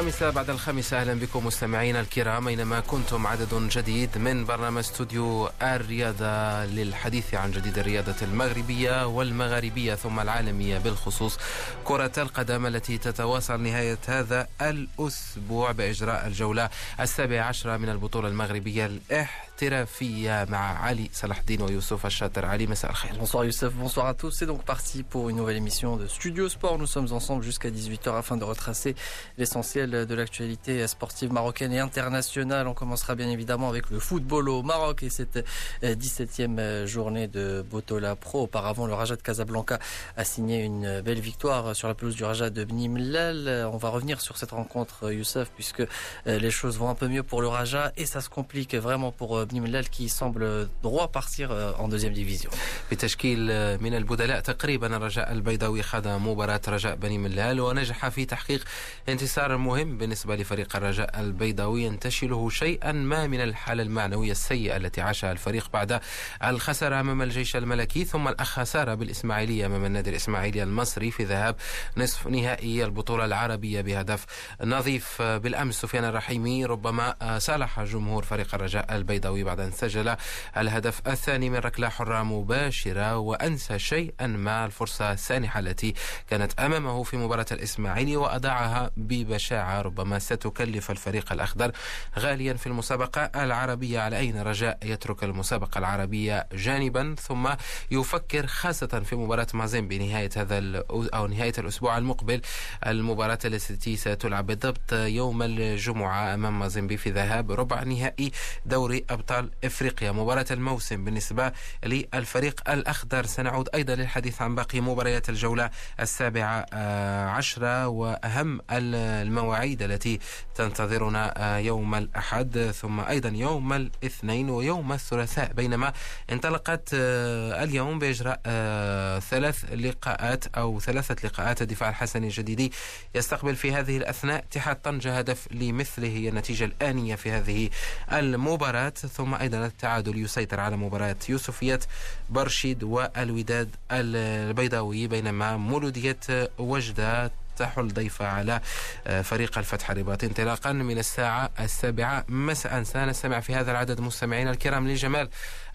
الخامسة بعد الخامسة أهلا بكم مستمعينا الكرام أينما كنتم عدد جديد من برنامج استوديو الرياضة للحديث عن جديد الرياضة المغربية والمغاربية ثم العالمية بالخصوص كرة القدم التي تتواصل نهاية هذا الأسبوع بإجراء الجولة السابعة عشرة من البطولة المغربية الإح احترافية مع علي صلاح الدين ويوسف الشاطر علي مساء الخير Bonsoir Youssef, bonsoir à tous. C'est donc parti pour une nouvelle émission de Studio Sport. Nous sommes ensemble jusqu'à 18h afin de retracer l'essentiel de l'actualité sportive marocaine et internationale. On commencera bien évidemment avec le football au Maroc et cette 17e journée de Botola Pro. Auparavant, le Raja de Casablanca a signé une belle victoire sur la pelouse du Raja de Bnimlal. On va revenir sur cette rencontre Youssef puisque les choses vont un peu mieux pour le Raja et ça se complique vraiment pour بني ملال كي سامبل دروا بارتير اون دوزيام ديفيزيون بتشكيل من البدلاء تقريبا الرجاء البيضاوي خاض مباراة رجاء بني ملال ونجح في تحقيق انتصار مهم بالنسبة لفريق الرجاء البيضاوي. ينتشله شيئا ما من الحالة المعنوية السيئة التي عاشها الفريق بعد الخسارة أمام الجيش الملكي ثم الخسارة بالإسماعيلية أمام النادي الإسماعيلي المصري في ذهاب نصف نهائي البطولة العربية بهدف نظيف. بالأمس سفيان الرحيمي ربما صالح جمهور فريق الرجاء البيضاوي النووي بعد أن سجل الهدف الثاني من ركلة حرة مباشرة وأنسى شيئا ما الفرصة السانحة التي كانت أمامه في مباراة الإسماعيلي وأضاعها ببشاعة ربما ستكلف الفريق الأخضر غاليا في المسابقة العربية. على أين رجاء يترك المسابقة العربية جانبا ثم يفكر خاصة في مباراة مازين بنهاية هذا أو نهاية الأسبوع المقبل. المباراة التي ستلعب بالضبط يوم الجمعة أمام مازيمبي في ذهاب ربع نهائي دوري أبطال أبطال إفريقيا. مباراة الموسم بالنسبة للفريق الأخضر. سنعود أيضا للحديث عن باقي مباريات الجولة السابعة آه، عشرة وأهم المواعيد التي تنتظرنا آه، يوم الأحد ثم أيضا يوم الاثنين ويوم الثلاثاء بينما انطلقت آه، اليوم بإجراء ثلاث لقاءات أو ثلاثة لقاءات الدفاع الحسني الجديدي يستقبل في هذه الأثناء اتحاد طنجة هدف لمثله هي النتيجة الآنية في هذه المباراة. ثم أيضا التعادل يسيطر على مباراة يوسفية برشيد والوداد البيضاوي بينما مولودية وجدة تحل ضيفة على آه، فريق الفتح الرباطي انطلاقا من الساعة السابعة. مساء سنستمع في هذا العدد مستمعينا الكرام لجمال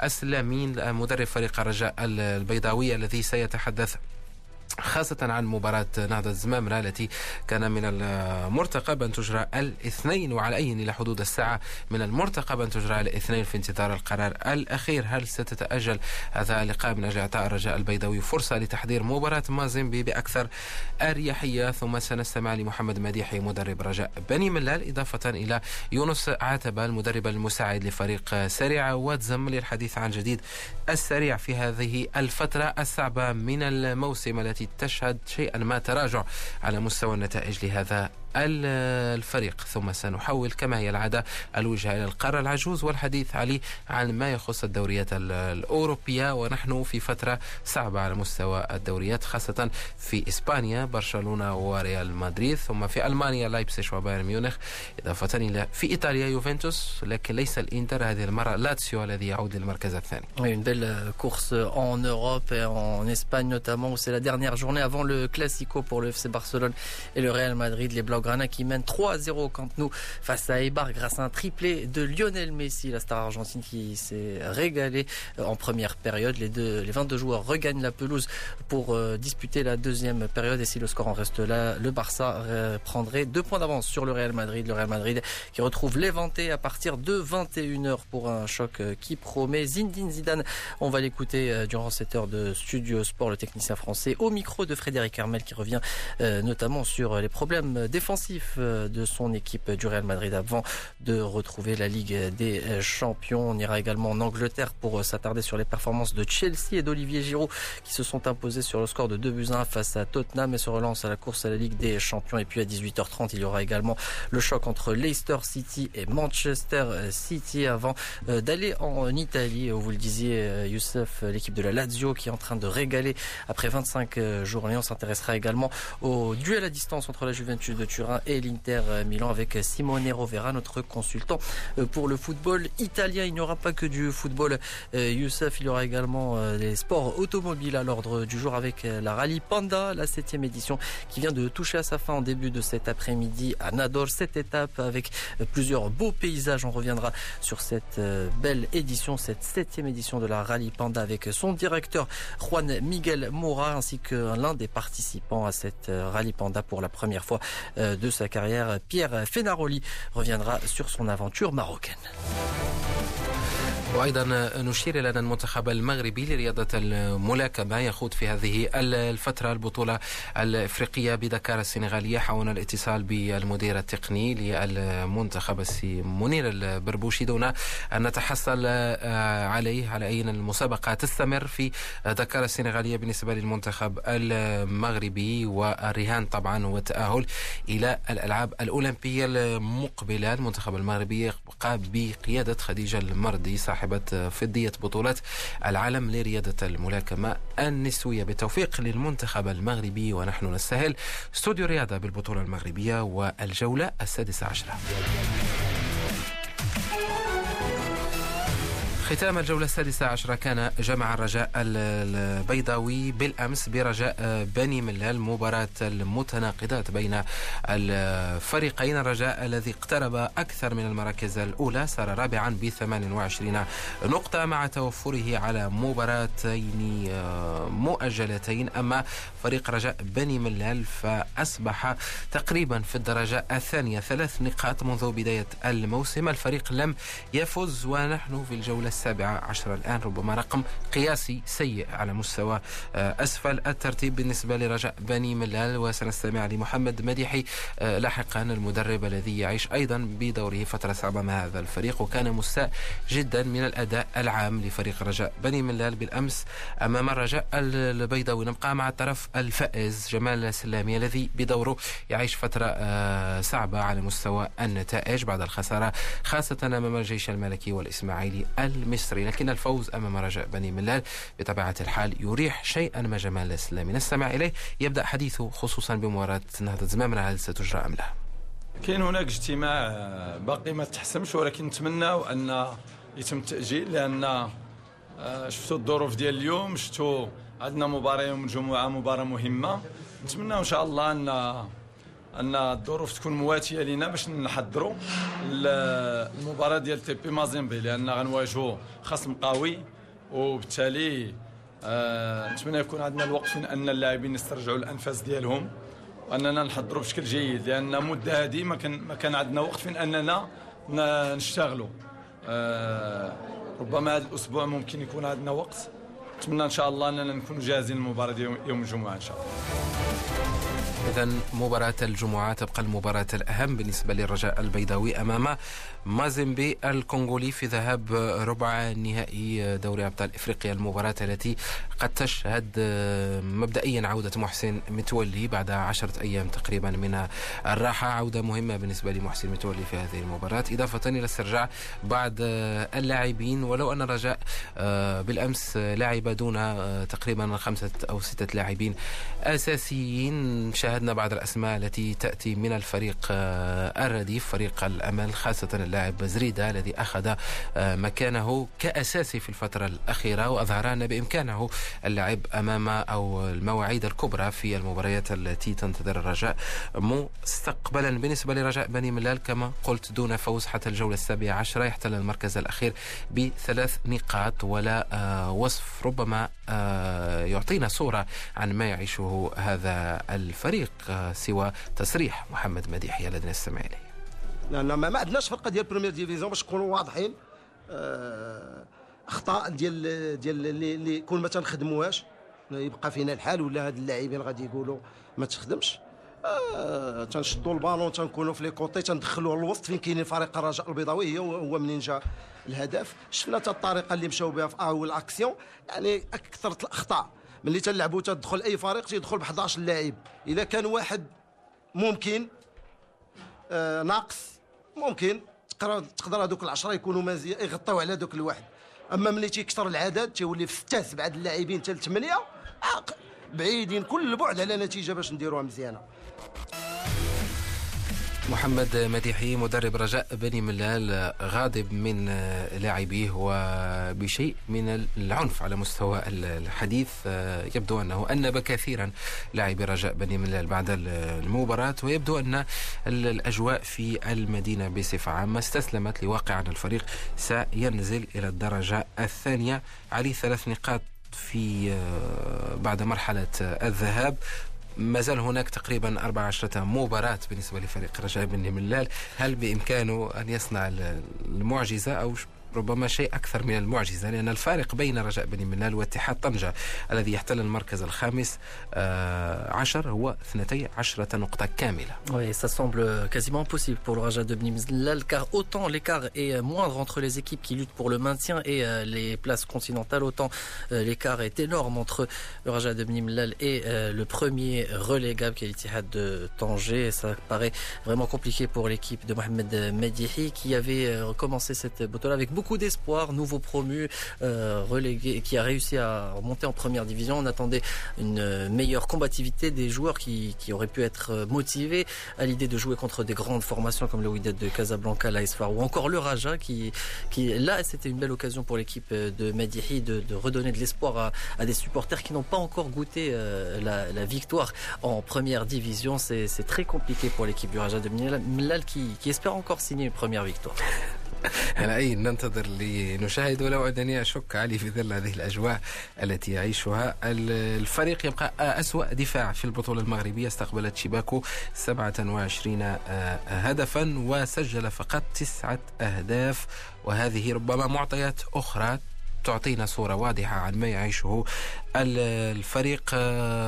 السلامين مدرب فريق الرجاء البيضاوي الذي سيتحدث خاصة عن مباراة نهضة الزمامرة التي كان من المرتقب أن تجرى الاثنين وعلى أي إلى حدود الساعة. من المرتقب أن تجرى الاثنين في انتظار القرار الأخير. هل ستتأجل هذا اللقاء من أجل إعطاء الرجاء البيضاوي فرصة لتحضير مباراة مازيمبي بأكثر أريحية؟ ثم سنستمع لمحمد مديحي مدرب رجاء بني ملال إضافة إلى يونس عتبة المدرب المساعد لفريق سريع. واتزم للحديث عن جديد السريع في هذه الفترة الصعبة من الموسم التي تشهد شيئا ما تراجع على مستوى النتائج لهذا الفريق ثم سنحول كما هي العادة الوجهة إلى القارة. العجوز والحديث علي عن ما يخص الدوريات الأوروبية. ونحن في فترة صعبة على مستوى الدوريات خاصة في إسبانيا برشلونة وريال مدريد ثم في ألمانيا لايبسيش وبايرن ميونخ. إضافة إلى في إيطاليا يوفنتوس لكن ليس الإنتر. هذه المرة لاتسيو الذي يعود للمركز الثاني. Espagne notamment où c'est la dernière journée avant le Classico pour le FC Barcelone et le Real Madrid. Les Blancs Grana qui mène 3-0 quand nous face à Eibar grâce à un triplé de Lionel Messi, la star argentine qui s'est régalée euh, en première période. Les, deux, les 22 joueurs regagnent la pelouse pour euh, disputer la deuxième période et si le score en reste là, le Barça euh, prendrait deux points d'avance sur le Real Madrid. Le Real Madrid qui retrouve l'éventé à partir de 21h pour un choc qui promet. Zindine Zidane, on va l'écouter durant cette heure de studio sport, le technicien français, au micro de Frédéric Hermel qui revient notamment sur les problèmes défensifs euh, de son équipe du Real Madrid avant de retrouver la Ligue des Champions. On ira également en Angleterre pour euh, s'attarder sur les performances de Chelsea et d'Olivier Giroud qui se sont imposés sur le score de 2 buts 1 face à Tottenham et se relance à la course à la Ligue des Champions. Et puis à 18h30, il y aura également le choc entre Leicester City et Manchester City avant euh, d'aller en Italie vous le disiez Youssef, l'équipe de la Lazio qui est en train de régaler après 25 journées. On s'intéressera également au duel à distance entre la Juventus de Turin Et l'Inter Milan avec Simone Rovera, notre consultant pour le football italien. Il n'y aura pas que du football Youssef, il y aura également des sports automobiles à l'ordre du jour avec la Rallye Panda, la septième édition qui vient de toucher à sa fin en début de cet après-midi à Nador. Cette étape avec plusieurs beaux paysages. On reviendra sur cette belle édition, cette septième édition de la Rallye Panda avec son directeur Juan Miguel Mora ainsi que l'un des participants à cette Rallye Panda pour la première fois de sa carrière. Pierre Fenaroli reviendra sur son aventure marocaine. وأيضا نشير إلى أن المنتخب المغربي لرياضة الملاكمة يخوض في هذه الفترة البطولة الإفريقية بدكار السنغالية حاولنا الاتصال بالمدير التقني للمنتخب السي منير البربوشي دون أن نتحصل عليه على اي المسابقة تستمر في دكار السنغالية بالنسبة للمنتخب المغربي والرهان طبعا هو التاهل إلى الألعاب الأولمبية المقبلة. المنتخب المغربي يبقى بقيادة خديجة المردي صاحب صاحبة فضية بطولات العالم لرياضة الملاكمة النسوية. بالتوفيق للمنتخب المغربي ونحن نستهل استوديو رياضة بالبطولة المغربية والجولة السادسة عشرة. ختام الجولة السادسة عشرة. كان جمع الرجاء البيضاوي بالأمس برجاء بني ملال. مباراة المتناقضات بين الفريقين. الرجاء الذي اقترب أكثر من المراكز الأولى صار رابعا ب 28 نقطة مع توفره على مباراتين مؤجلتين. أما فريق رجاء بني ملال فأصبح تقريبا في الدرجة الثانية. ثلاث نقاط منذ بداية الموسم. الفريق لم يفز ونحن في الجولة السابعة عشر الآن ربما رقم قياسي سيء على مستوى آه، أسفل الترتيب بالنسبة لرجاء بني ملال وسنستمع لمحمد مديحي آه، لاحقا المدرب الذي يعيش أيضا بدوره فترة صعبة مع هذا الفريق وكان مستاء جدا من الأداء العام لفريق رجاء بني ملال بالأمس أمام الرجاء البيضاوي. نبقى مع الطرف الفائز جمال السلامي الذي بدوره يعيش فترة آه، صعبة على مستوى النتائج بعد الخسارة خاصة أمام الجيش الملكي والإسماعيلي المصري لكن الفوز أمام رجاء بني ملال بطبيعة الحال يريح شيئا ما جمال الإسلامي. نستمع إليه. يبدأ حديثه خصوصا بمباراة نهضة زمامنا هل ستجرى أم لا كاين هناك اجتماع باقي ما تحسمش ولكن نتمنى أن يتم التاجيل لأن آه، شفتوا الظروف ديال اليوم شفتوا عندنا مباراه يوم الجمعة مباراة مهمة. نتمنى إن شاء الله أن أن الظروف تكون مواتية لنا باش نحضروا المباراة ديال تي بي مازيمبي لأن غنواجهوا خصم قوي وبالتالي آه نتمنى يكون عندنا الوقت فين أن اللاعبين يسترجعوا الأنفاس ديالهم وأننا نحضروا بشكل جيد لأن مده هذه ما كان ما كان عندنا وقت فين أننا نشتغلوا. آه ربما هذا الأسبوع ممكن يكون عندنا وقت. نتمنى إن شاء الله أننا نكونوا جاهزين للمباراة يوم الجمعة إن شاء الله. إذا مباراة الجمعة تبقى المباراة الأهم بالنسبة للرجاء البيضاوي أمام مازيمبي الكونغولي في ذهاب ربع نهائي دوري أبطال إفريقيا. المباراة التي قد تشهد مبدئيا عودة محسن متولي بعد عشرة أيام تقريبا من الراحة. عودة مهمة بالنسبة لمحسن متولي في هذه المباراة. إضافة إلى استرجاع بعض اللاعبين ولو أن الرجاء بالأمس لعب دون تقريبا خمسة أو ستة لاعبين أساسيين شاهدنا بعض الأسماء التي تأتي من الفريق الرديف فريق الأمل خاصة اللاعب زريدا الذي أخذ آه، مكانه كأساسي في الفترة الأخيرة وأظهر أن بإمكانه اللعب أمام أو المواعيد الكبرى في المباريات التي تنتظر الرجاء مستقبلا. بالنسبة لرجاء بني ملال كما قلت دون فوز حتى الجولة السابعة عشرة يحتل المركز الأخير بثلاث نقاط ولا آه، وصف ربما آه، يعطينا صورة عن ما يعيشه هذا الفريق سوى تصريح محمد مديحي الذي نستمع إليه. لأن ما, عندناش فرقة ديال première division باش نكونوا واضحين. آه، أخطاء ديال ديال اللي, اللي كون ما تنخدموهاش يبقى فينا الحال ولا هاد اللاعبين غادي يقولوا ما تخدمش. آه تنشدوا البالون تنكونوا في les côtés تندخلوا الوسط فين كاينين فريق الرجاء البيضاوي هو منين جا الهدف. شفنا حتى الطريقة اللي مشاو بها في أول اكسيون يعني أكثر الأخطاء. ملي تلعبوا تدخل أي فريق تيدخل ب 11 لاعب إذا كان واحد ممكن آه ناقص ممكن. تقدر هذوك العشرة يكونوا مزيان يغطيو على ذوك الواحد. أما ملي تيكثر العدد تيولي في ستة سبعه اللاعبين حتى لثمانيه بعيدين كل البعد على نتيجة باش نديروها مزيانة. محمد مديحي مدرب رجاء بني ملال غاضب من لاعبيه وبشيء من العنف على مستوى الحديث. يبدو أنه أنب كثيرا لاعبي رجاء بني ملال بعد المباراة ويبدو أن الأجواء في المدينة بصفة عامة استسلمت لواقع ان الفريق. سينزل إلى الدرجة الثانية عليه ثلاث نقاط في بعد مرحلة الذهاب. ما زال هناك تقريبا 14 مباراة بالنسبة لفريق رجاء بن ملال هل بإمكانه أن يصنع المعجزة أو ربما شيء أكثر من المعجزة لأن الفارق بين رجاء بني منال واتحاد طنجة الذي يحتل المركز الخامس عشر هو 12 نقطة كاملة. Oui, ça semble quasiment impossible pour le Raja de Bni Mellal car autant l'écart est moindre entre les équipes qui luttent pour le maintien et les places continentales, autant l'écart est énorme entre le Raja de Bni Mellal et le premier relégable qui est l'Ittihad de Tanger. Ça paraît vraiment compliqué pour l'équipe de Mohamed Medihi qui avait commencé cette bouteille avec beaucoup beaucoup d'espoir, nouveau promu, euh, relégué, qui a réussi à remonter en première division. On attendait une meilleure combativité des joueurs qui, qui auraient pu être motivés à l'idée de jouer contre des grandes formations comme le Wydad de Casablanca, l'AS ou encore le Raja qui, qui là c'était une belle occasion pour l'équipe de Medihi de, redonner de l'espoir à, des supporters qui n'ont pas encore goûté euh, la, la, victoire en première division. C'est très compliqué pour l'équipe du Raja de Milal qui, qui espère encore signer une première victoire. على أي ننتظر لنشاهد ولو أنني أشك علي في ظل هذه الأجواء التي يعيشها الفريق يبقى أسوأ دفاع في البطولة المغربية استقبلت شباكو 27 هدفا وسجل فقط تسعة أهداف وهذه ربما معطيات أخرى تعطينا صورة واضحة عن ما يعيشه الفريق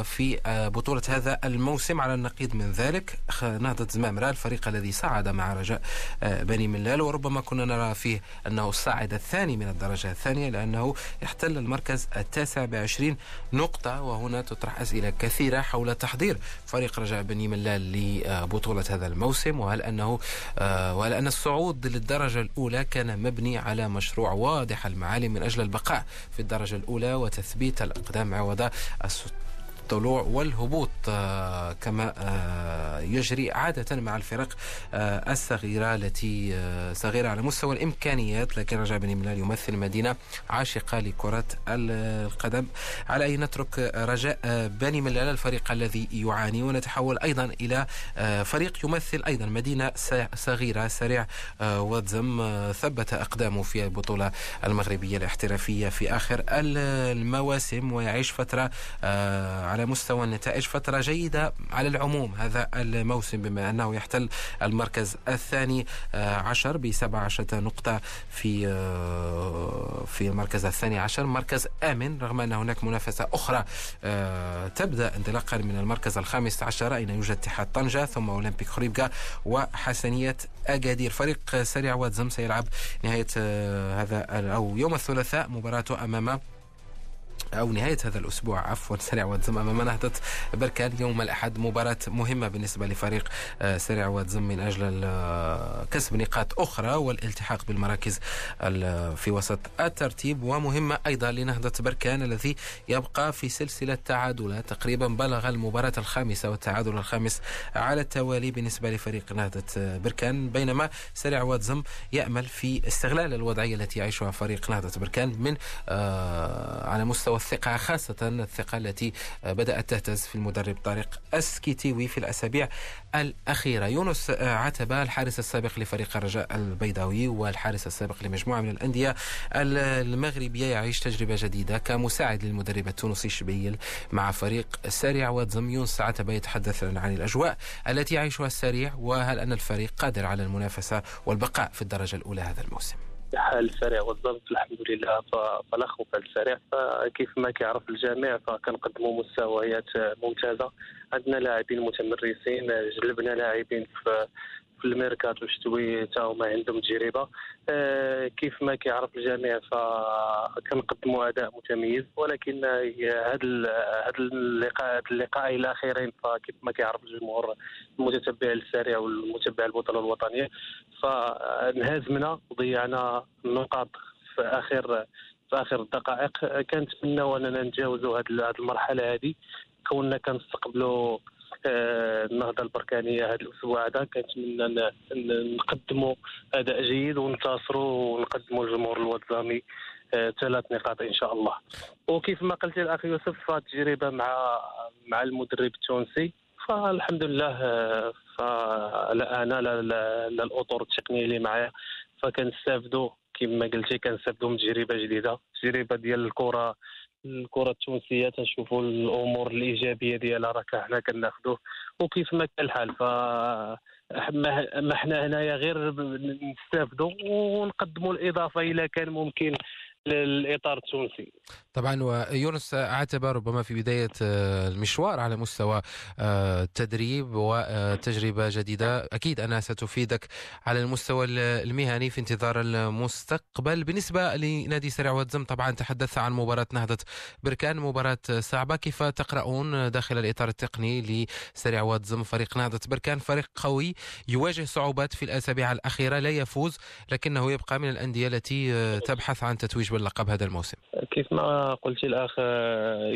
في بطولة هذا الموسم. على النقيض من ذلك نهضة زمامرة الفريق الذي صعد مع رجاء بني ملال. وربما كنا نرى فيه أنه الصاعد الثاني من الدرجة الثانية لأنه يحتل المركز التاسع بعشرين نقطة. وهنا تطرح أسئلة كثيرة حول تحضير فريق رجاء بني ملال لبطولة هذا الموسم. وهل أنه وهل أن الصعود للدرجة الأولى كان مبني على مشروع واضح المعالم من أجل البقاء في الدرجة الأولى وتثبيت الأقدام؟ عوض الطلوع والهبوط كما يجري عادة مع الفرق الصغيرة التي صغيرة على مستوى الإمكانيات لكن رجاء بني ملال يمثل مدينة عاشقة لكرة القدم. على أي نترك رجاء بني ملال الفريق الذي يعاني ونتحول أيضا إلى فريق يمثل أيضا مدينة صغيرة سريع واتزم ثبت أقدامه في البطولة المغربية الاحترافية في آخر المواسم ويعيش فترة مستوى النتائج. فترة جيدة على العموم هذا الموسم بما أنه يحتل المركز الثاني عشر بسبع عشرة نقطة في في المركز الثاني عشر. مركز آمن رغم أن هناك منافسة أخرى تبدأ انطلاقا من المركز الخامس عشر أين يوجد اتحاد طنجة ثم أولمبيك خريبكا وحسنية أكادير. فريق سريع واتزم سيلعب نهاية هذا أو يوم الثلاثاء مباراته أمام أو نهاية هذا الأسبوع. عفوا سريع واتزم أمام نهضة بركان. يوم الأحد مباراة مهمة بالنسبة لفريق سريع واتزم من أجل كسب نقاط أخرى والالتحاق بالمراكز في وسط الترتيب. ومهمة أيضا لنهضة بركان الذي يبقى في سلسلة تعادلات تقريبا بلغ المباراة الخامسة والتعادل الخامس على التوالي بالنسبة لفريق نهضة بركان. بينما سريع واتزم يأمل في استغلال الوضعية التي يعيشها فريق نهضة بركان من على مستوى الثقة خاصة الثقة التي بدأت تهتز في المدرب طارق السكيتيوي في الأسابيع الأخيرة. يونس عتبة الحارس السابق لفريق الرجاء البيضاوي والحارس السابق لمجموعة من الأندية المغربية يعيش تجربة جديدة كمساعد للمدرب التونسي شبيل مع فريق سريع واد زم يونس عتبة يتحدث لنا عن الأجواء التي يعيشها السريع وهل أن الفريق قادر على المنافسة والبقاء في الدرجة الأولى هذا الموسم؟ حال السريع بالضبط الحمد لله. خوف على السريع فكيف ما كيعرف الجميع فكنقدموا مستويات ممتازة. عندنا لاعبين متمرسين جلبنا لاعبين في في الميركاتو الشتوي حتى هما عندهم تجربة. آه كيف ما كيعرف الجميع فكنقدموا أداء متميز. ولكن هذا هذا اللقاء اللقاء الاخيرين فكيف ما كيعرف الجمهور المتتبع للسريع والمتبع البطوله الوطنية. فانهزمنا وضيعنا النقاط في آخر في آخر الدقائق كنتمناو أننا نتجاوزوا هذه المرحلة هذه كوننا كنستقبلوا النهضة البركانية هذا الأسبوع هذا كنتمنى نقدموا أداء جيد وننتصروا ونقدموا الجمهور الوطني ثلاث نقاط إن شاء الله. وكيف ما قلت الأخ يوسف فالتجربه مع مع المدرب التونسي فالحمد لله فلا أنا لا, لا, لا الأطر التقنية اللي معايا. فكنستافدوا كما قلتي كنستافدوا من تجربة جديدة تجربة ديال الكرة الكرة التونسية تنشوفوا الأمور الإيجابية ديالها راه حنا كناخذوه وكيف ما كان الحال. ف ما حنا هنايا غير نستافدوا ونقدموا الإضافة اذا كان ممكن للإطار التونسي. طبعا ويونس عاتب ربما في بداية آه، المشوار على مستوى آه، التدريب وتجربة جديدة. أكيد انها ستفيدك على المستوى المهني في انتظار المستقبل. بالنسبة لنادي سريع واتزم طبعا تحدث عن مباراة نهضة بركان مباراة صعبة. كيف تقرؤون داخل الإطار التقني لسريع واتزم فريق نهضة بركان؟ فريق قوي يواجه صعوبات في الأسابيع الأخيرة لا يفوز لكنه يبقى من الأندية التي آه، تبحث عن تتويج باللقب هذا الموسم؟ كيف ما قلت الأخ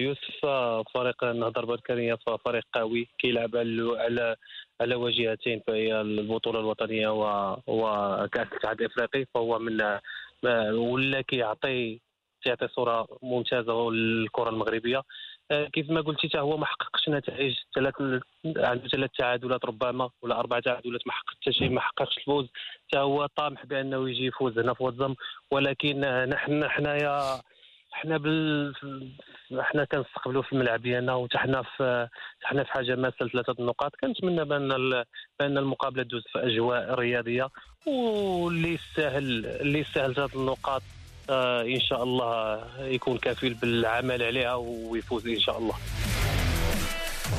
يوسف فريق النهضه البركانيه فريق قوي كيلعب على على وجهتين فهي البطولة الوطنية وكاس الاتحاد الإفريقي فهو من ولا كيعطي تعطي صورة ممتازة للكرة المغربية. كيف ما قلتي حتى هو ما حققش نتائج ثلاث عنده ثلاث تعادلات ربما ولا أربع تعادلات ما حقق حتى شيء ما حققش الفوز. حتى هو طامح بأنه يجي يفوز هنا في واتزم ولكن نحن حنايا حنا بال حنا كنستقبلوا في الملعب ديالنا وحنا في حنا في حاجة ماسه لثلاثه النقاط. كنتمنى بأن بأن المقابلة تدوز في أجواء رياضية واللي يستاهل اللي يستاهل ثلاث النقاط آه إن شاء الله يكون كفيل بالعمل عليها ويفوز إن شاء الله.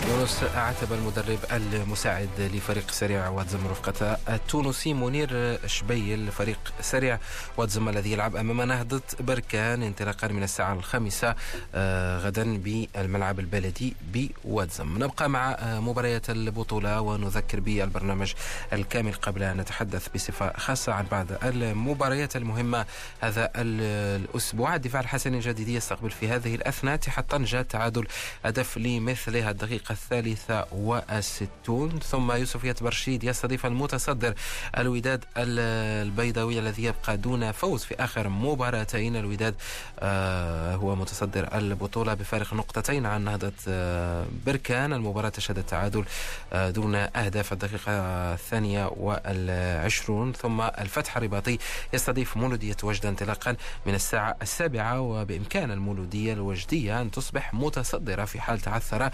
يونس عاتب المدرب المساعد لفريق سريع واتزم رفقة التونسي منير شبيل فريق سريع واتزم الذي يلعب أمام نهضة بركان انطلاقا من الساعة الخامسة آه، غدا بالملعب البلدي بواتزم. نبقى مع آه، مباريات البطولة ونذكر بالبرنامج الكامل قبل أن نتحدث بصفة خاصة عن بعض المباريات المهمة هذا الأسبوع. الدفاع الحسني الجديدي يستقبل في هذه الأثناء اتحاد طنجة تعادل هدف لمثلها الدقيقة الثالثة والستون ثم يوسفية برشيد يستضيف المتصدر الوداد البيضاوي الذي يبقى دون فوز في آخر مباراتين. الوداد آه، هو متصدر البطولة بفارق نقطتين عن نهضة آه، بركان. المباراة تشهد التعادل آه، دون أهداف الدقيقة الثانية والعشرون. ثم الفتح الرباطي يستضيف مولودية وجدة انطلاقا من الساعة السابعة وبإمكان المولودية الوجدية أن تصبح متصدرة في حال تعثر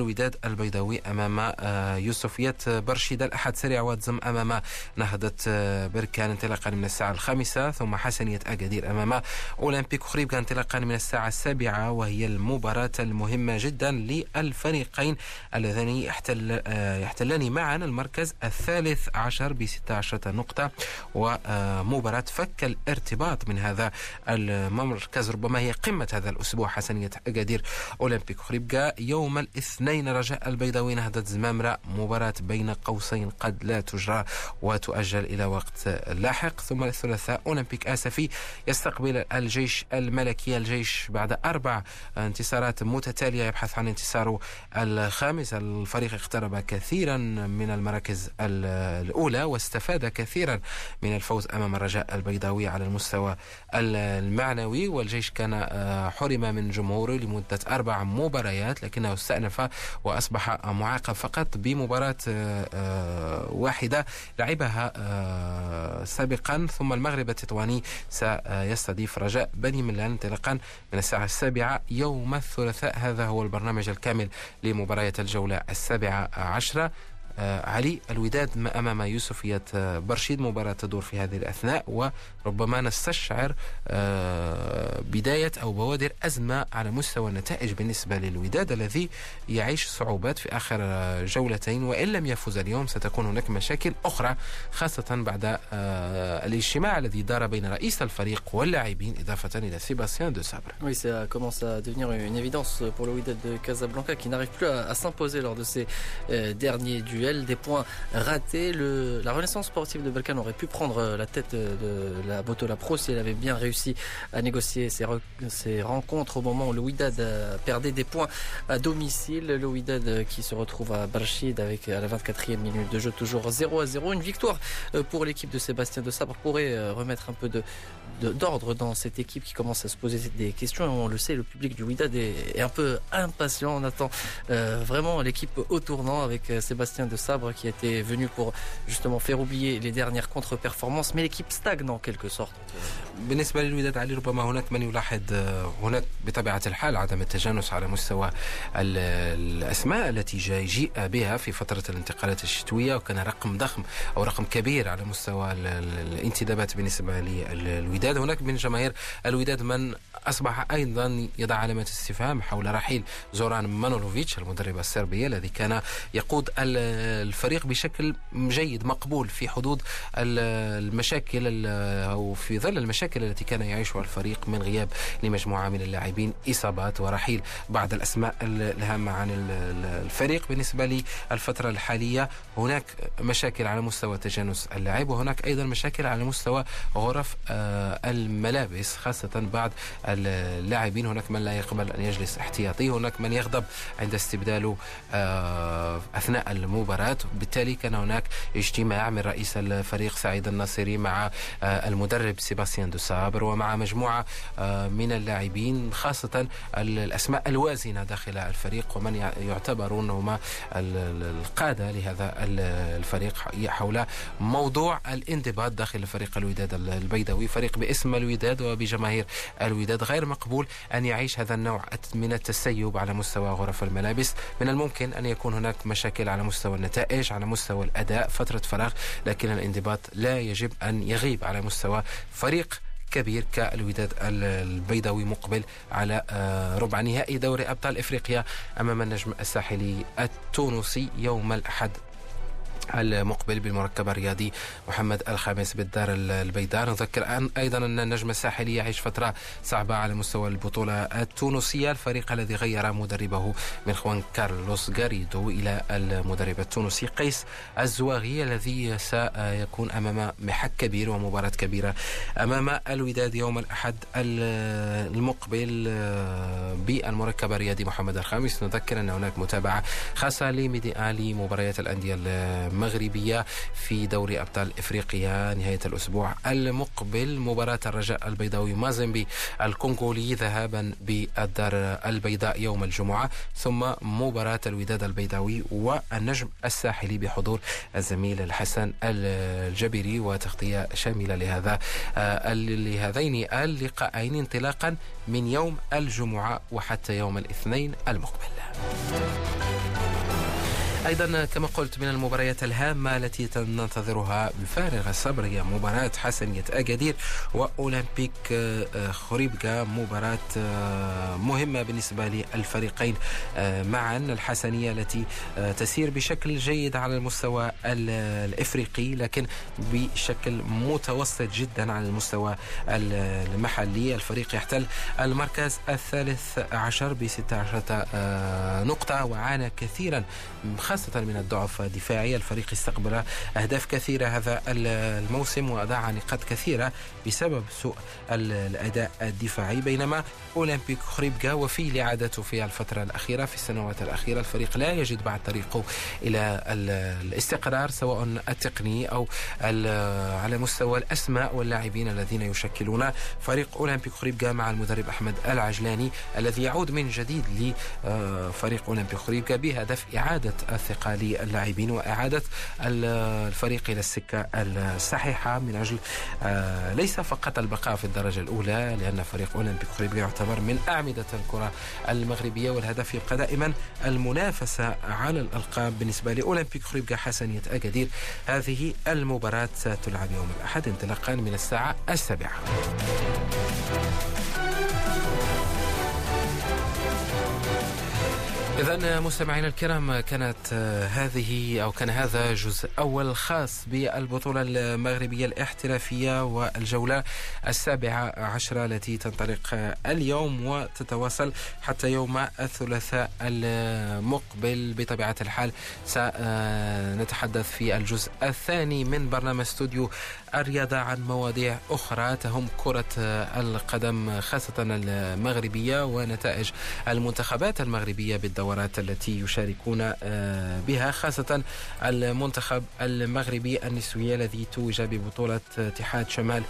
الوداد البيضاوي أمام آه، يوسفية برشيد الأحد سريع واتزم أمام نهضة آه، بركان انطلاقا من الساعة الخامسة ثم حسنية أكادير أمام أولمبيك خريبكا انطلاقا من الساعة السابعة وهي المباراة المهمة جدا للفريقين اللذان يحتل آه، يحتلان معا المركز الثالث عشر ب 16 نقطة. ومباراة فك الارتباط من هذا المركز ربما هي قمة هذا الأسبوع. حسنية أكادير أولمبيك خريبكا يوم الاثنين اثنين رجاء البيضاوي نهضة زمامرة مباراة بين قوسين قد لا تجرى وتؤجل إلى وقت لاحق. ثم الثلاثاء أولمبيك آسفي يستقبل الجيش الملكي. الجيش بعد أربع انتصارات متتالية يبحث عن انتصاره الخامس. الفريق اقترب كثيرا من المراكز الأولى واستفاد كثيرا من الفوز أمام الرجاء البيضاوي على المستوى المعنوي. والجيش كان آه، حرم من جمهوره لمدة أربع مباريات لكنه استأنف وأصبح معاقب فقط بمباراة آه، آه، واحدة لعبها آه، سابقا. ثم المغرب التطواني سيستضيف رجاء بني ملان انطلاقا من الساعة السابعة يوم الثلاثاء. هذا هو البرنامج الكامل لمباريات الجولة السابعة عشرة. علي الوداد أمام يوسفيه آه، برشيد مباراة تدور في هذه الأثناء وربما نستشعر آه، بداية أو بوادر أزمة على مستوى النتائج بالنسبة للوداد الذي يعيش صعوبات في آخر جولتين وإن لم يفوز اليوم ستكون هناك مشاكل أخرى خاصة بعد الاجتماع الذي دار بين رئيس الفريق واللاعبين إضافة إلى سيباستيان دو سابر. Oui, ça commence à devenir une évidence pour le Wydad de Casablanca qui n'arrive plus à, à s'imposer lors de ces euh, derniers duels. Des points ratés. La Renaissance sportive de Balkan aurait pu prendre la tête de la Botola Pro si elle avait bien réussi à négocier ses, rencontres au moment où le Widad perdait des points à domicile. Le Widad qui se retrouve à Barchid avec à la 24e minute de jeu toujours 0 à 0. Une victoire pour l'équipe de Sébastien de Sabre pourrait remettre un peu d'ordre dans cette équipe qui commence à se poser des questions. on le sait, le public du Wydad est, un peu impatient. On attend euh, vraiment l'équipe au tournant avec euh, Sébastien de Sabre qui était venu pour justement faire oublier les dernières contre-performances. Mais l'équipe stagne en quelque sorte. بالنسبة للوداد علي ربما هناك من يلاحظ هناك بطبيعة الحال عدم التجانس على مستوى الأسماء التي جيء بها في فترة الانتقالات الشتوية وكان رقم ضخم أو رقم كبير على مستوى الانتدابات بالنسبة للوداد هناك من جماهير الوداد من أصبح أيضا يضع علامة استفهام حول رحيل زوران مانولوفيتش المدرب السربي الذي كان يقود الفريق بشكل جيد مقبول في حدود المشاكل أو في ظل المشاكل التي كان يعيشها الفريق من غياب لمجموعة من اللاعبين إصابات ورحيل. بعض الأسماء الهامة عن الفريق بالنسبة للفترة الحالية هناك مشاكل على مستوى تجانس اللاعب وهناك أيضا مشاكل على مستوى غرف آه، الملابس خاصة بعض اللاعبين. هناك من لا يقبل أن يجلس احتياطي هناك من يغضب عند استبداله آه، أثناء المباراة. بالتالي كان هناك اجتماع من رئيس الفريق سعيد الناصري مع آه، المدرب سيباستيان دو سابر ومع مجموعة آه، من اللاعبين خاصة الأسماء الوازنة داخل الفريق ومن يعتبرون هم القادة لهذا الفريق حول موضوع الانضباط داخل الفريق الوداد البيضاوي فريق باسم الوداد وبجماهير الوداد. غير مقبول أن يعيش هذا النوع من التسيب على مستوى غرف الملابس. من الممكن أن يكون هناك مشاكل على مستوى النتائج على مستوى الأداء فترة فراغ لكن الانضباط لا يجب أن يغيب على مستوى فريق كبير كالوداد البيضاوي مقبل على آه، ربع نهائي دوري أبطال إفريقيا أمام النجم الساحلي التونسي يوم الأحد المقبل بالمركب الرياضي محمد الخامس بالدار البيضاء نذكر أيضا أن النجم الساحلي يعيش فترة صعبة على مستوى البطولة التونسية. الفريق الذي غير مدربه من خوان كارلوس غاريدو إلى المدرب التونسي قيس الزواغي الذي سيكون أمام محك كبير ومباراة كبيرة أمام الوداد يوم الأحد المقبل بالمركب الرياضي محمد الخامس. نذكر أن هناك متابعة خاصة لمباريات الأندية المغربية في دوري أبطال إفريقيا نهاية الأسبوع المقبل. مباراة الرجاء البيضاوي مازنبي الكونغولي ذهابا بالدار البيضاء يوم الجمعة ثم مباراة الوداد البيضاوي والنجم الساحلي بحضور الزميل الحسن الجبري وتغطية شاملة لهذا لهذين اللقاءين انطلاقا من يوم الجمعة وحتى يوم الاثنين المقبل. أيضا كما قلت من المباريات الهامة التي ننتظرها بفارغ الصبر هي مباراة حسنيه أكادير وأولمبيك آه، خريبكا مباراة آه، مهمة بالنسبة للفريقين آه، معا. الحسنية التي تسير بشكل جيد على المستوى الإفريقي لكن بشكل متوسط جدا على المستوى المحلي. الفريق يحتل المركز الثالث عشر ب 16 نقطة وعانى كثيرا خاصة من الضعف الدفاعي الفريق استقبل أهداف كثيرة هذا الموسم وأضاع نقاط كثيرة بسبب سوء الأداء الدفاعي. بينما أولمبيك خريبكا وفي لعادته في الفترة الأخيرة في السنوات الأخيرة الفريق لا يجد بعد طريقه إلى الاستقرار سواء التقني أو على مستوى الأسماء واللاعبين الذين يشكلون فريق أولمبيك خريبكا مع المدرب أحمد العجلاني الذي يعود من جديد لفريق أولمبيك خريبكا بهدف إعادة الثقة للاعبين وإعادة الفريق إلى السكة الصحيحة من أجل آه، ليس فقط البقاء في الدرجة الأولى لأن فريق أولمبيك خريبكا يعتبر من أعمدة الكرة المغربية والهدف يبقى دائما المنافسة على الألقاب. بالنسبة لأولمبيك خريبكا حسنية أكادير هذه المباراة ستلعب يوم الأحد انطلاقا من الساعة السابعة. إذا مستمعينا الكرام كانت هذه أو كان هذا جزء أول خاص بالبطولة المغربية الاحترافية والجولة السابعة عشرة التي تنطلق اليوم وتتواصل حتى يوم الثلاثاء المقبل. بطبيعة الحال سنتحدث في الجزء الثاني من برنامج استوديو الرياضة عن مواضيع أخرى تهم كرة القدم خاصة المغربية ونتائج المنتخبات المغربية بالدورات التي يشاركون آه، بها خاصة المنتخب المغربي النسوي الذي توج ببطولة اتحاد شمال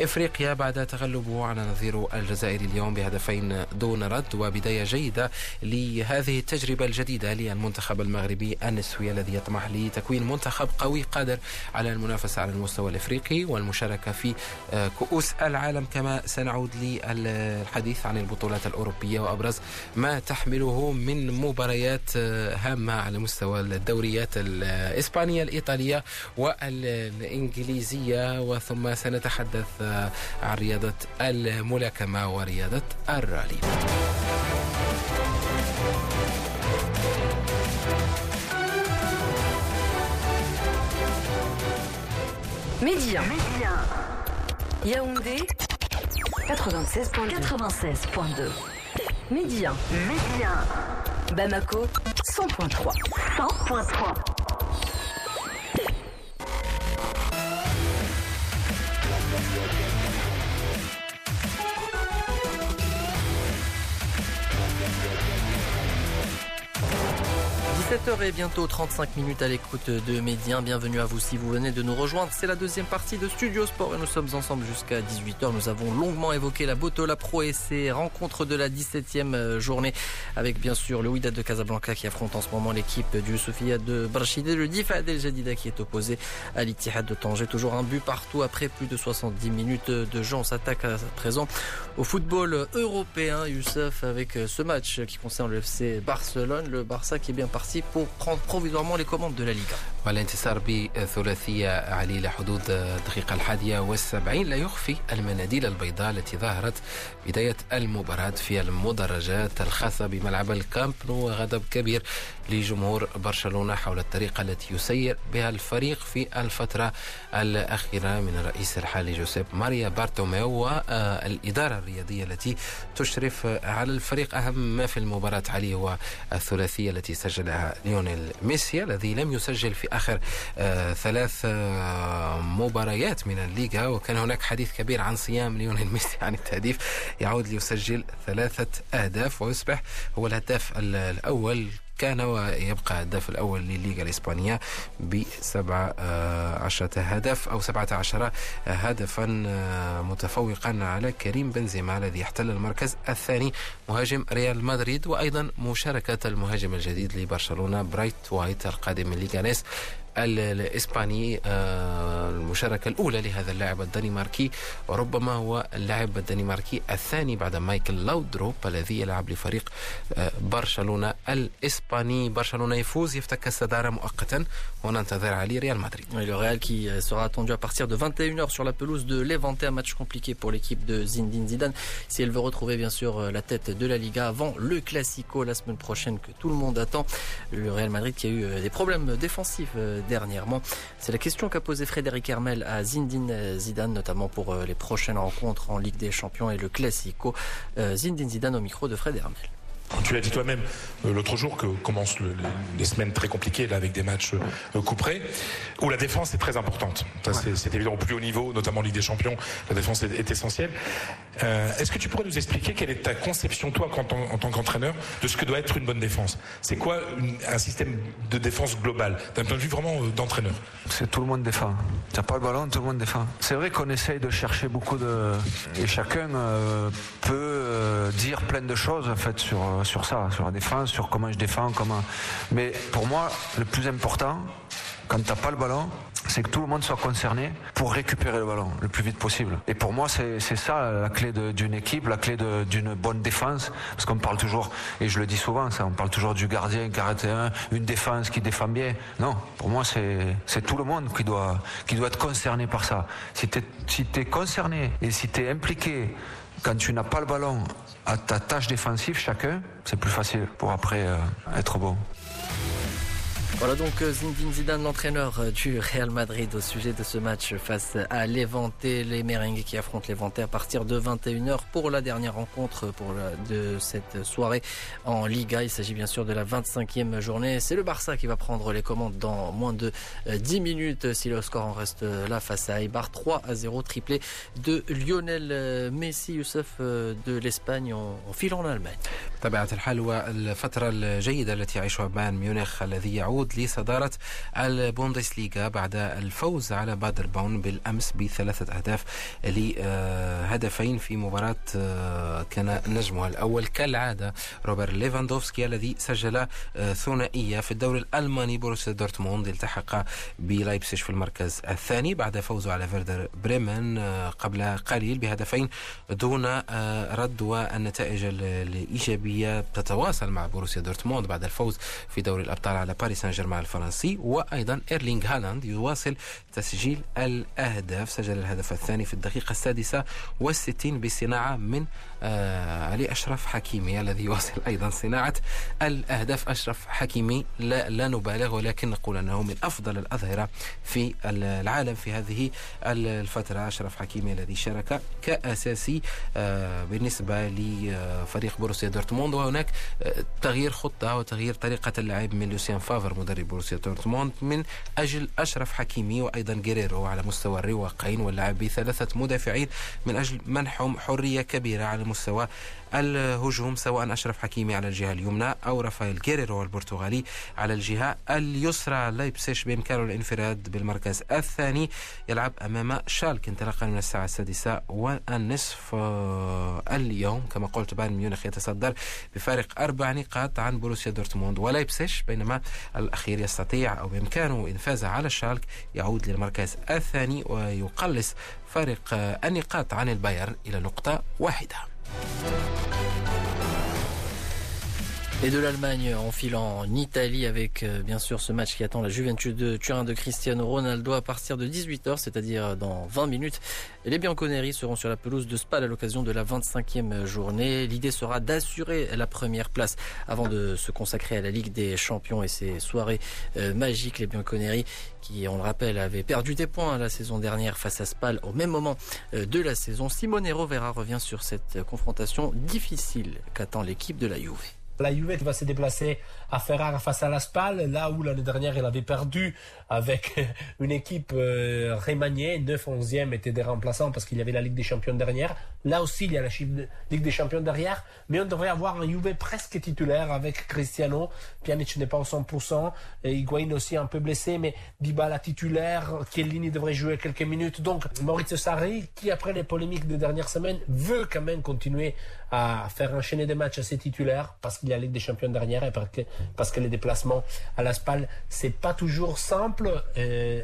إفريقيا بعد تغلبه على نظيره الجزائري اليوم بهدفين دون رد وبداية جيدة لهذه التجربة الجديدة للمنتخب المغربي النسوي الذي يطمح لتكوين منتخب قوي قادر على المنافسة على المستوى الإفريقي والمشاركة في آه، كؤوس العالم كما سنعود للحديث عن البطولات الأوروبية وأبرز ما تحمله من مباريات آه، هامة على مستوى الدوريات الإسبانية الإيطالية والإنجليزية وثم سنتحدث عن رياضة الملاكمة ورياضة الرالي Média. Yaoundé 96.2. 96.2. Média. Média. Bamako 100.3. 100.3. 17h et bientôt 35 minutes à l'écoute de Médien. Bienvenue à vous si vous venez de nous rejoindre. C'est la deuxième partie de Studio Sport et nous sommes ensemble jusqu'à 18h. Nous avons longuement évoqué la Botola Pro et ses rencontres de la 17e euh, journée avec bien sûr le Wydad de Casablanca qui affronte en ce moment l'équipe du Sofia de Brachide, le Difad El Jadida qui est opposé à l'Ittihad de Tanger. Toujours un but partout après plus de 70 minutes de jeu. On s'attaque à présent au football européen, Youssef, avec ce match qui concerne le FC Barcelone. Le Barça qui est bien parti pour prendre provisoirement les commandes de la Liga. والانتصار بثلاثية على حدود الدقيقة الحادية والسبعين لا يخفي المناديل البيضاء التي ظهرت بداية المباراة في المدرجات الخاصة بملعب الكامب نو وغضب كبير لجمهور برشلونة حول الطريقة التي يسير بها الفريق في الفترة الأخيرة من الرئيس الحالي جوزيف ماريا بارتوميو والإدارة الرياضية التي تشرف على الفريق أهم ما في المباراة عليه هو الثلاثية التي سجلها ليونيل ميسي الذي لم يسجل في آخر آه ثلاث آه مباريات من الليغا وكان هناك حديث كبير عن صيام ليونيل ميسي عن التهديف يعود ليسجل ثلاثة أهداف ويصبح هو الهداف الأول كان ويبقى الهداف الأول للليغا الإسبانية بسبعة عشرة هدف أو سبعة عشر هدفا متفوقا على كريم بنزيما الذي يحتل المركز الثاني مهاجم ريال مدريد وأيضا مشاركة المهاجم الجديد لبرشلونة برايت وايت القادم من ليغانيس الإسباني آه، المشاركة الأولى لهذا اللاعب الدنماركي وربما هو اللاعب الدنماركي الثاني بعد مايكل لاودروب الذي يلعب لفريق آه، برشلونة الإسباني برشلونة يفوز يفتك الصدارة مؤقتا وننتظر عليه ريال مدريد Le Real qui euh, sera attendu à partir de 21h sur la pelouse de Levante, un match compliqué pour l'équipe de Zinedine Zidane si elle veut retrouver bien sûr euh, la tête de la Liga avant le Classico la semaine prochaine que tout le monde attend. Le Real Madrid qui a eu euh, des problèmes défensifs dernièrement. C'est la question qu'a posée Frédéric Hermel à Zindine Zidane, notamment pour euh, les prochaines rencontres en Ligue des Champions et le Classico. Euh, Zindine Zidane au micro de Fred Hermel. Tu l'as dit toi-même euh, l'autre jour que commencent les semaines très compliquées là avec des matchs euh, couperés où la défense est très importante. C'est évident au plus haut niveau, notamment en Ligue des Champions, la défense est, essentielle. Euh, est-ce que tu pourrais nous expliquer quelle est ta conception toi en, tant qu'entraîneur de ce que doit être une bonne défense? C'est quoi un système de défense global d'un point de vue vraiment d'entraîneur? C'est tout le monde défend. Tu n'as pas le ballon, tout le monde défend. C'est vrai qu'on essaye de chercher beaucoup de et chacun peut dire plein de choses en fait sur sur ça, sur la défense, sur comment je défends, comment. Mais pour moi, le plus important, quand tu n'as pas le ballon, c'est que tout le monde soit concerné pour récupérer le ballon le plus vite possible. Et pour moi, c'est ça la clé d'une équipe, la clé d'une bonne défense. Parce qu'on parle toujours, et je le dis souvent, ça, on parle toujours du gardien qui arrête un, une défense qui défend bien. Non, pour moi, c'est tout le monde qui doit, qui doit être concerné par ça. Si tu si es concerné et si tu es impliqué quand tu n'as pas le ballon à ta tâche défensive chacun, c'est plus facile pour après euh, être bon. Voilà donc euh, Zinedine Zidane, l'entraîneur euh, du Real Madrid au sujet de ce match face à Levante, les merengues qui affrontent Levante à partir de 21h pour la dernière rencontre pour de cette soirée en Liga. Il s'agit bien sûr de la 25e journée. C'est le Barça qui va prendre les commandes dans moins de 10 euh, minutes si le score en reste là face à Eibar 3 à 0 triplé de Lionel Messi Youssef de l'Espagne en file en Allemagne. طبيعة الحال والفترة الجيدة التي يعيشها بايرن ميونخ الذي يعود لصدارة البوندسليغا بعد الفوز على بادر باون بالأمس بثلاثة أهداف لهدفين في مباراة آه، كان نجمها الأول كالعادة روبر ليفاندوفسكي الذي سجل آه، ثنائية في الدوري الألماني بروسيا دورتموند التحق بلايبسيش في المركز الثاني بعد فوزه على فيردر بريمن آه، قبل قليل بهدفين دون رد والنتائج الإيجابية تتواصل مع بروسيا دورتموند بعد الفوز في دوري الأبطال على باريس سان جيرمان الفرنسي وأيضا إيرلينغ هالاند يواصل تسجيل الأهداف سجل الهدف الثاني في الدقيقة السادسة والستين بصناعة من أشرف حكيمي الذي يواصل أيضا صناعة الأهداف. أشرف حكيمي لا, لا نبالغ ولكن نقول أنه من أفضل الأظهرة في العالم في هذه الفترة. أشرف حكيمي الذي شارك كأساسي آه بالنسبة لفريق بروسيا دورتموند. وهناك آه تغيير خطة وتغيير طريقة اللعب من لوسيان فافر مدرب بروسيا دورتموند من أجل أشرف حكيمي وأيضا جيريرو على مستوى الرواقين واللعب بثلاثة مدافعين من أجل منحهم حرية كبيرة على مستوى الهجوم سواء أشرف حكيمي على الجهة اليمنى أو رافائيل جيريرو البرتغالي على الجهة اليسرى. لايبسيش بإمكانه الانفراد بالمركز الثاني. يلعب أمام شالك انطلاقا من الساعة السادسة والنصف اليوم. كما قلت بايرن ميونخ يتصدر بفارق أربع نقاط عن بروسيا دورتموند. ولايبسيش بينما الأخير يستطيع أو بإمكانه إن فاز على الشالك يعود للمركز الثاني ويقلص فارق النقاط عن البايرن إلى نقطة واحدة. Et de l'Allemagne en filant en Italie avec euh, bien sûr ce match qui attend la Juventus de Turin de Cristiano Ronaldo à partir de 18h, c'est-à-dire dans 20 minutes. Les Bianconeri seront sur la pelouse de Spal à l'occasion de la 25e journée. L'idée sera d'assurer la première place avant de se consacrer à la Ligue des Champions et ses soirées euh, magiques. Les Bianconeri qui, on le rappelle, avaient perdu des points la saison dernière face à Spal au même moment euh, de la saison. Simone Rovera revient sur cette confrontation difficile qu'attend l'équipe de la Juve. La Juve va se déplacer à Ferrara face à la Spal, là où l'année dernière elle avait perdu avec une équipe euh, remaniée, 9 11e étaient des remplaçants parce qu'il y avait la Ligue des Champions derrière. Là aussi il y a la Ligue des Champions derrière, mais on devrait avoir un Juve presque titulaire avec Cristiano, Pjanic n'est pas au 100%, et Higuain aussi un peu blessé, mais Dybala titulaire, Chiellini devrait jouer quelques minutes. Donc Maurizio Sarri, qui après les polémiques des dernières semaines, veut quand même continuer à faire enchaîner des matchs à ses titulaires parce qu'il y a Ligue des Champions derrière et parce que, les déplacements à la SPAL, c'est pas toujours simple.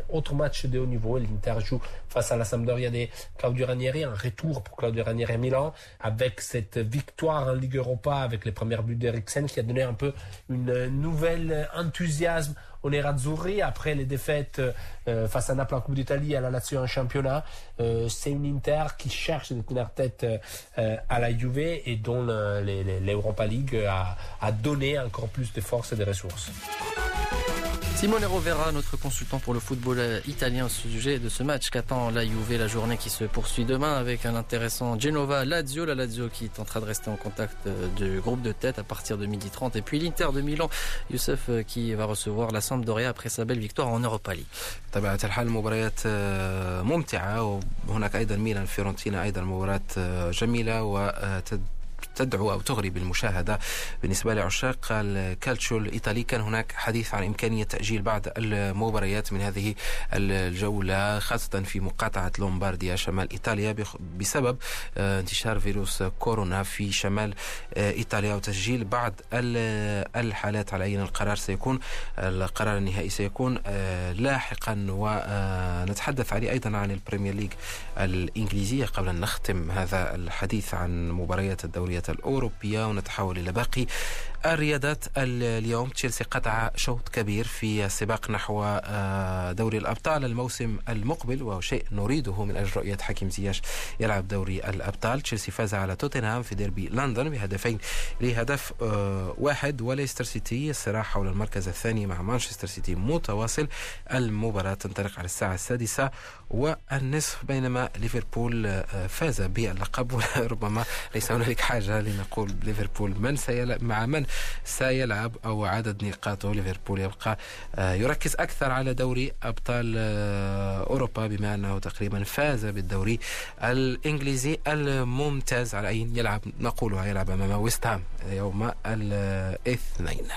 autre match de haut niveau, l'Inter joue face à la Sampdoria de Claudio Ranieri, un retour pour Claudio Ranieri à Milan, avec cette victoire en Ligue Europa avec les premiers buts d'Eriksen qui a donné un peu une nouvelle enthousiasme au Nerazzurri après les défaites euh, face à Naples en Coupe d'Italie à la Lazio en championnat. Euh, c'est une Inter qui cherche de tenir tête euh, à la Juve et dont l'Europa League a, a donné encore plus de force et de ressources. Simone Rovera, notre consultant pour le football italien au sujet de ce match qu'attend la Juve, la journée qui se poursuit demain avec un intéressant Genova-Lazio, la Lazio qui tentera de rester en contact euh, du groupe de tête à partir de 12h30 et puis l'Inter de Milan, Youssef euh, qui va recevoir la Sampdoria après sa belle victoire en Europa League. تدعو أو تغري بالمشاهدة. بالنسبة لعشاق الكالتشو الإيطالي كان هناك حديث عن إمكانية تأجيل بعض المباريات من هذه الجولة خاصة في مقاطعة لومبارديا شمال إيطاليا بسبب آه، انتشار فيروس كورونا في شمال آه، إيطاليا وتسجيل بعض الحالات على أي القرار سيكون القرار النهائي سيكون آه، لاحقا. ونتحدث عليه أيضا عن Premier League الإنجليزية قبل أن نختم هذا الحديث عن مباريات الدوريات الأوروبية ونتحول إلى باقي الرياضات اليوم تشيلسي قطع شوط كبير في السباق نحو آه، دوري الأبطال الموسم المقبل وهو شيء نريده من أجل رؤية حكيم زياش يلعب دوري الأبطال. تشيلسي فاز على توتنهام في ديربي لندن بهدفين لهدف آه، واحد وليستر سيتي الصراع حول المركز الثاني مع مانشستر سيتي متواصل. المباراة تنطلق على الساعة السادسة والنصف بينما ليفربول آه، فاز باللقب. وربما ليس هنالك حاجة لنقول ليفربول من سيلعب مع من سيلعب أو عدد نقاطه ليفربول يبقى آه، يركز أكثر على دوري أبطال آه، أوروبا بما أنه تقريبا فاز بالدوري الإنجليزي الممتاز. على أي يلعب نقولها يلعب أمام ويست هام يوم الاثنين.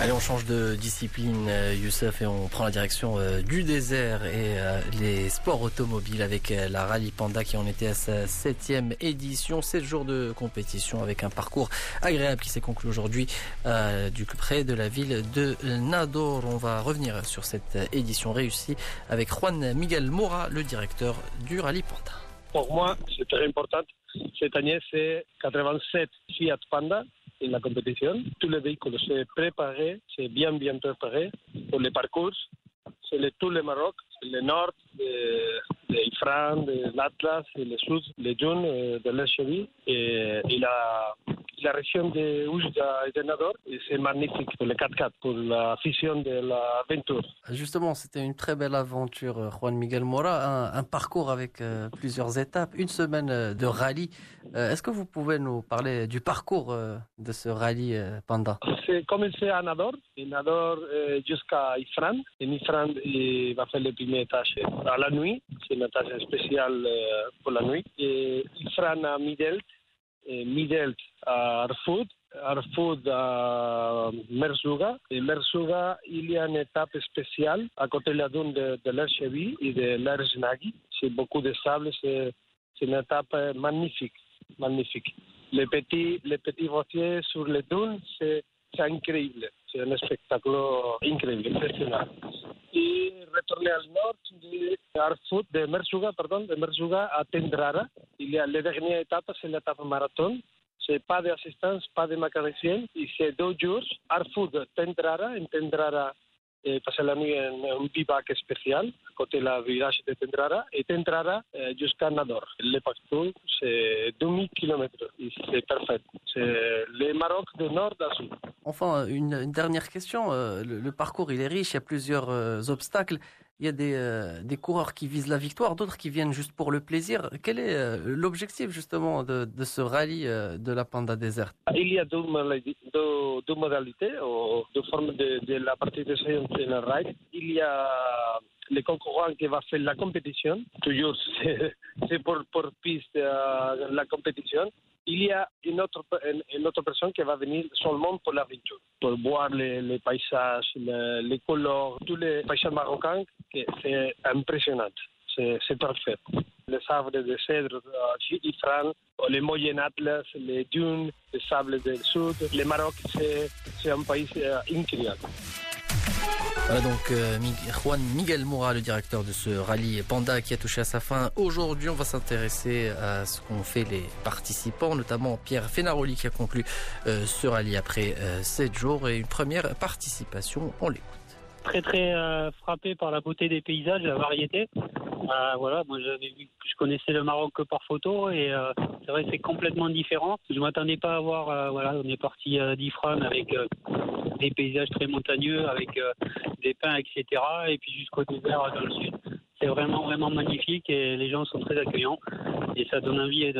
Allez, on change de discipline, euh, Youssef, et on prend la direction euh, du désert et euh, les sports automobiles avec la Rallye Panda qui en était à sa septième édition. Sept jours de compétition avec un parcours agréable qui s'est conclu aujourd'hui du près de la ville de Nador. On va revenir sur cette édition réussie avec Juan Miguel Mora, le directeur du Rallye Panda. Pour moi, c'est très important. Cette année, c'est 87 Fiat Panda la compétition. Tous les véhicules sont préparés, c'est bien bien préparé pour les parcours. C'est le, tout le Maroc, c'est le nord, l'Ifran, l'Atlas, le sud, le Djoun, euh, de l'Echevi et, et la, la région de Oujda et de Nador. C'est magnifique pour le 4x4, pour la fusion de l'aventure. Justement, c'était une très belle aventure, euh, Juan Miguel Mora, un, parcours avec euh, plusieurs étapes, une semaine de rallye. Est-ce que vous pouvez nous parler du parcours de ce rallye Panda? C'est commencé à Nador, et Nador jusqu'à Ifran. Et Ifran il va faire le premier tâche à la nuit, c'est tâche spéciale pour la nuit. Et Ifran à Midelt, Midelt à Arfoud, Arfoud à Merzouga. Et Merzouga, il y a une étape spéciale à côté de la dune de, de et de l'Erznagi. C'est beaucoup de sable, c'est une étape magnifique, magnifique. Les petits, les petits voitiers sur les dunes, c'est incroyable. C'est un spectacle incroyable, impressionnant. Et retourner au nord Arfoud, de Merzouga, pardon, de Merzouga à Tendrara. Il y a la dernière étape, c'est l'étape marathon. C'est pas d'assistance, pas de mécanicien. Et c'est deux jours. Arfoud, Tendrara, en Tendrara, et passer la nuit en un bivac spécial, à côté la village de Tendrara, et Tendrara jusqu'à Nador. Le parcours, c'est 2000 km. C'est parfait. C'est le Maroc de nord à sud. Enfin, une, dernière question. Le, le, parcours, il est riche, il y a plusieurs euh, obstacles. Il y a des, euh, des, coureurs qui visent la victoire, d'autres qui viennent juste pour le plaisir. Quel est euh, l'objectif justement de, ce rallye de la Panda Desert? Il y a deux, modalités, deux formes de, de la participation le rallye. Il y a le concurrent qui va faire la compétition, toujours c'est pour, pour piste euh, la compétition. Il y a une autre, une autre personne qui va venir seulement pour l'aventure, pour voir les, les paysages, les, couleurs, tous les paysages marocains, c'est impressionnant. C'est parfait. Les sables de cèdre, euh, les moyennes Atlas, les dunes, les sables du sud. Le Maroc, c'est un pays euh, incroyable. Voilà donc euh, Juan Miguel Moura, le directeur de ce rallye Panda qui a touché à sa fin. Aujourd'hui, on va s'intéresser à ce qu'ont fait les participants, notamment Pierre Fenaroli qui a conclu euh, ce rallye après euh, 7 jours et une première participation. On l'écoute. Très très euh, frappé par la beauté des paysages, la variété. Euh, voilà, moi je connaissais le Maroc que par photo et euh, c'est vrai c'est complètement différent. Je m'attendais pas à voir, voilà, on est parti d'Ifran avec des paysages très montagneux, avec des pins, etc. Et puis jusqu'au désert dans le sud. C'est vraiment vraiment magnifique et les gens sont très accueillants et ça donne envie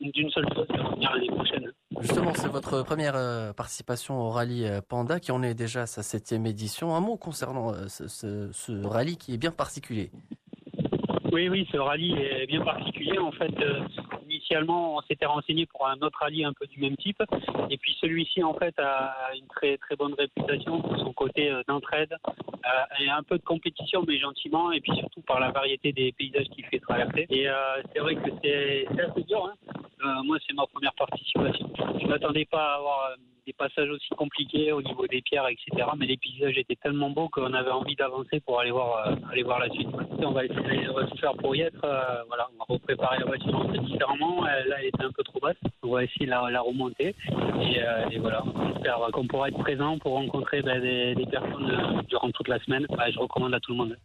d'une seule chose de revenir l'année prochaine. Justement, c'est votre première participation au rallye Panda qui en est déjà à sa septième édition. Un mot concernant ce, ce, ce rallye qui est bien particulier. Oui, oui, ce rallye est bien particulier. En fait, euh, initialement, on s'était renseigné pour un autre rallye un peu du même type. Et puis celui-ci, en fait, a une très très bonne réputation pour son côté euh, d'entraide euh, et un peu de compétition, mais gentiment. Et puis surtout par la variété des paysages qu'il fait traverser. Et euh, c'est vrai que c'est assez dur. Hein. Moi, c'est ma première participation. Je m'attendais pas à avoir des passages aussi compliqués au niveau des pierres, etc. Mais les paysages étaient tellement beaux qu'on avait envie d'avancer pour aller voir, euh, aller voir la suite. On va essayer, on va tout faire pour y être. euh, voilà, on va repréparer la voiture un peu différemment. Euh, là, elle était un peu trop basse. On va essayer de la, la remonter. Et, euh, et voilà, on espère qu'on pourra être présent pour rencontrer ben, des, personnes euh, durant toute la semaine. Je recommande à tout le monde.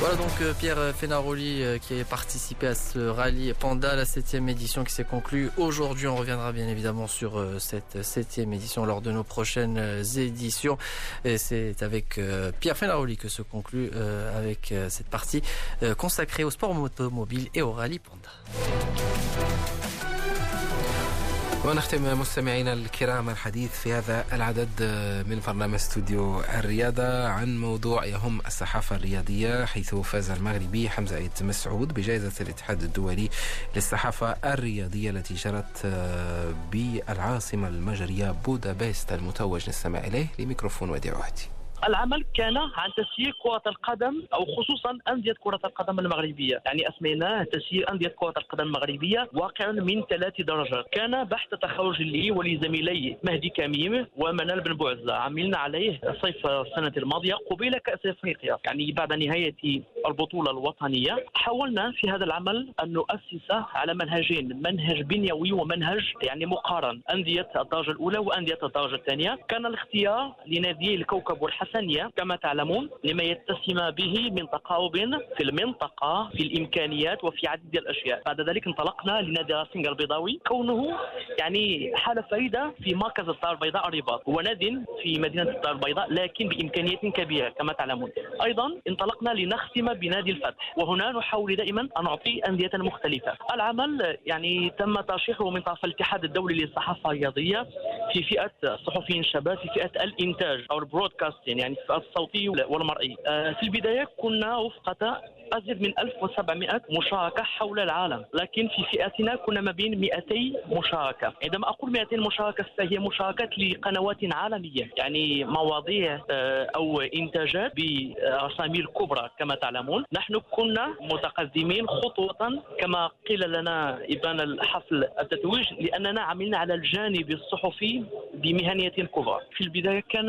Voilà donc euh, Pierre Fenaroli euh, qui a participé à ce rallye Panda, la septième édition qui s'est conclue aujourd'hui. On reviendra bien évidemment sur euh, cette septième édition lors de nos prochaines éditions. Et c'est avec Pierre Fenaroli que se conclut avec cette partie consacrée au sport automobile et au rallye Panda. ونختم مستمعينا الكرام الحديث في هذا العدد من برنامج استوديو الرياضة عن موضوع يهم الصحافة الرياضية حيث فاز المغربي حمزة عيد مسعود بجائزة الاتحاد الدولي للصحافة الرياضية التي جرت بالعاصمة المجرية بودابست المتوج. نستمع إليه لميكروفون وديع وهدي العمل كان عن تسيير كرة القدم أو خصوصا أندية كرة القدم المغربية. يعني أسميناه تسيير أندية كرة القدم المغربية واقع من ثلاث درجات. كان بحث تخرج لي ولزميلي مهدي كميم ومنال بن بوعزة عملنا عليه صيف السنة الماضية قبيل كأس أفريقيا. يعني بعد نهاية البطولة الوطنية حاولنا في هذا العمل أن نؤسس على منهجين منهج بنيوي ومنهج يعني مقارن. أندية الدرجة الأولى وأندية الدرجة الثانية. كان الاختيار لنادي الكوكب والحسنية كما تعلمون لما يتسم به من تقارب في المنطقة في الإمكانيات وفي عديد الأشياء. بعد ذلك انطلقنا لنادي راسنج البيضاوي. كونه يعني حالة فريدة في مركز الدار البيضاء الرباط هو ناد في مدينة الدار البيضاء لكن بإمكانيات كبيرة كما تعلمون. أيضا انطلقنا لنختم بنادي الفتح وهنا نحاول دائما أن نعطي أندية مختلفة. العمل يعني تم ترشيحه من طرف الاتحاد الدولي للصحافة الرياضية في فئة الصحفيين الشباب في فئة الإنتاج أو البرودكاستين يعني الصوتي والمرئي آه، في البداية كنا وفقة أزيد من 1700 مشاركة حول العالم. لكن في فئتنا كنا ما بين 200 مشاركة. عندما أقول 200 مشاركة فهي مشاركات لقنوات عالمية. يعني مواضيع آه، أو إنتاجات بأسامي كبرى كما تعلمون. نحن كنا متقدمين خطوة كما قيل لنا إبان الحفل التتويج لأننا عملنا على الجانب الصحفي بمهنية كبرى. في البداية كان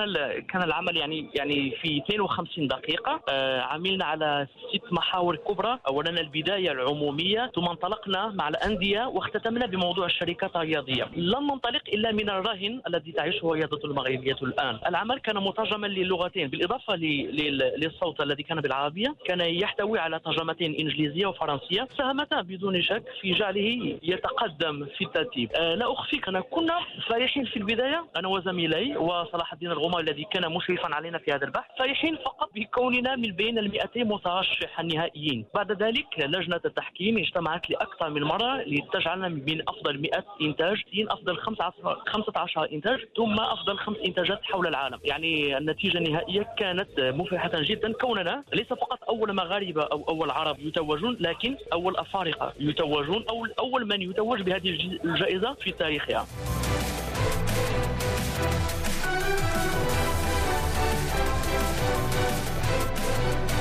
كان العمل يعني يعني في 52 دقيقة. آه، عملنا على ست محاور كبرى أولا البداية العمومية ثم انطلقنا مع الأندية واختتمنا بموضوع الشركات الرياضية. لم ننطلق إلا من الرهن الذي تعيشه الرياضة المغربية الآن. العمل كان مترجما للغتين لل- للصوت الذي كان بالعربية كان يحتوي على ترجمتين إنجليزية وفرنسية ساهمتا بدون شك في جعله يتقدم في الترتيب. آه، لا أخفيك أنا كنا فرحين في البداية أنا وزميلي وصلاح الدين الغمار الذي كان مشرفا علينا في هذا البحث فرحين فقط بكوننا من بين ال 200 مترشح النهائيين بعد ذلك لجنة التحكيم اجتمعت لأكثر من مرة لتجعلنا من أفضل 100 إنتاج من أفضل 15 15 إنتاج ثم أفضل خمس إنتاجات حول العالم. يعني النتيجة النهائية كانت مفرحة جدا. كوننا ليس فقط أول مغاربة أو أول عرب يتوجون لكن أول أفارقة يتوجون أو أول من يتوج بهذه الج- الجائزة في تاريخها.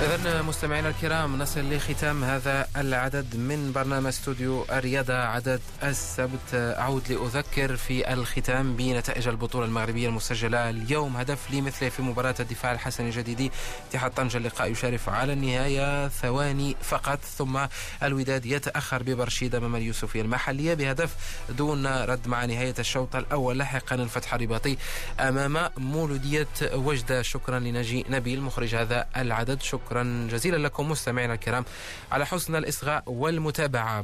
إذا مستمعينا الكرام نصل لختام هذا العدد من برنامج استوديو الرياضة عدد السبت. أعود لأذكر في الختام بنتائج البطولة المغربية المسجلة اليوم هدف لمثله في مباراة الدفاع الحسن الجديدي اتحاد طنجة اللقاء يشارف على النهاية ثواني فقط. ثم الوداد يتأخر ببرشيد أمام اليوسفية المحلية بهدف دون رد مع نهاية الشوط الأول. لاحقا الفتح الرباطي أمام مولودية وجدة. شكرا لنجي نبيل مخرج هذا العدد. شكرا. جزيلا لكم مستمعينا الكرام على حسن الإصغاء والمتابعة.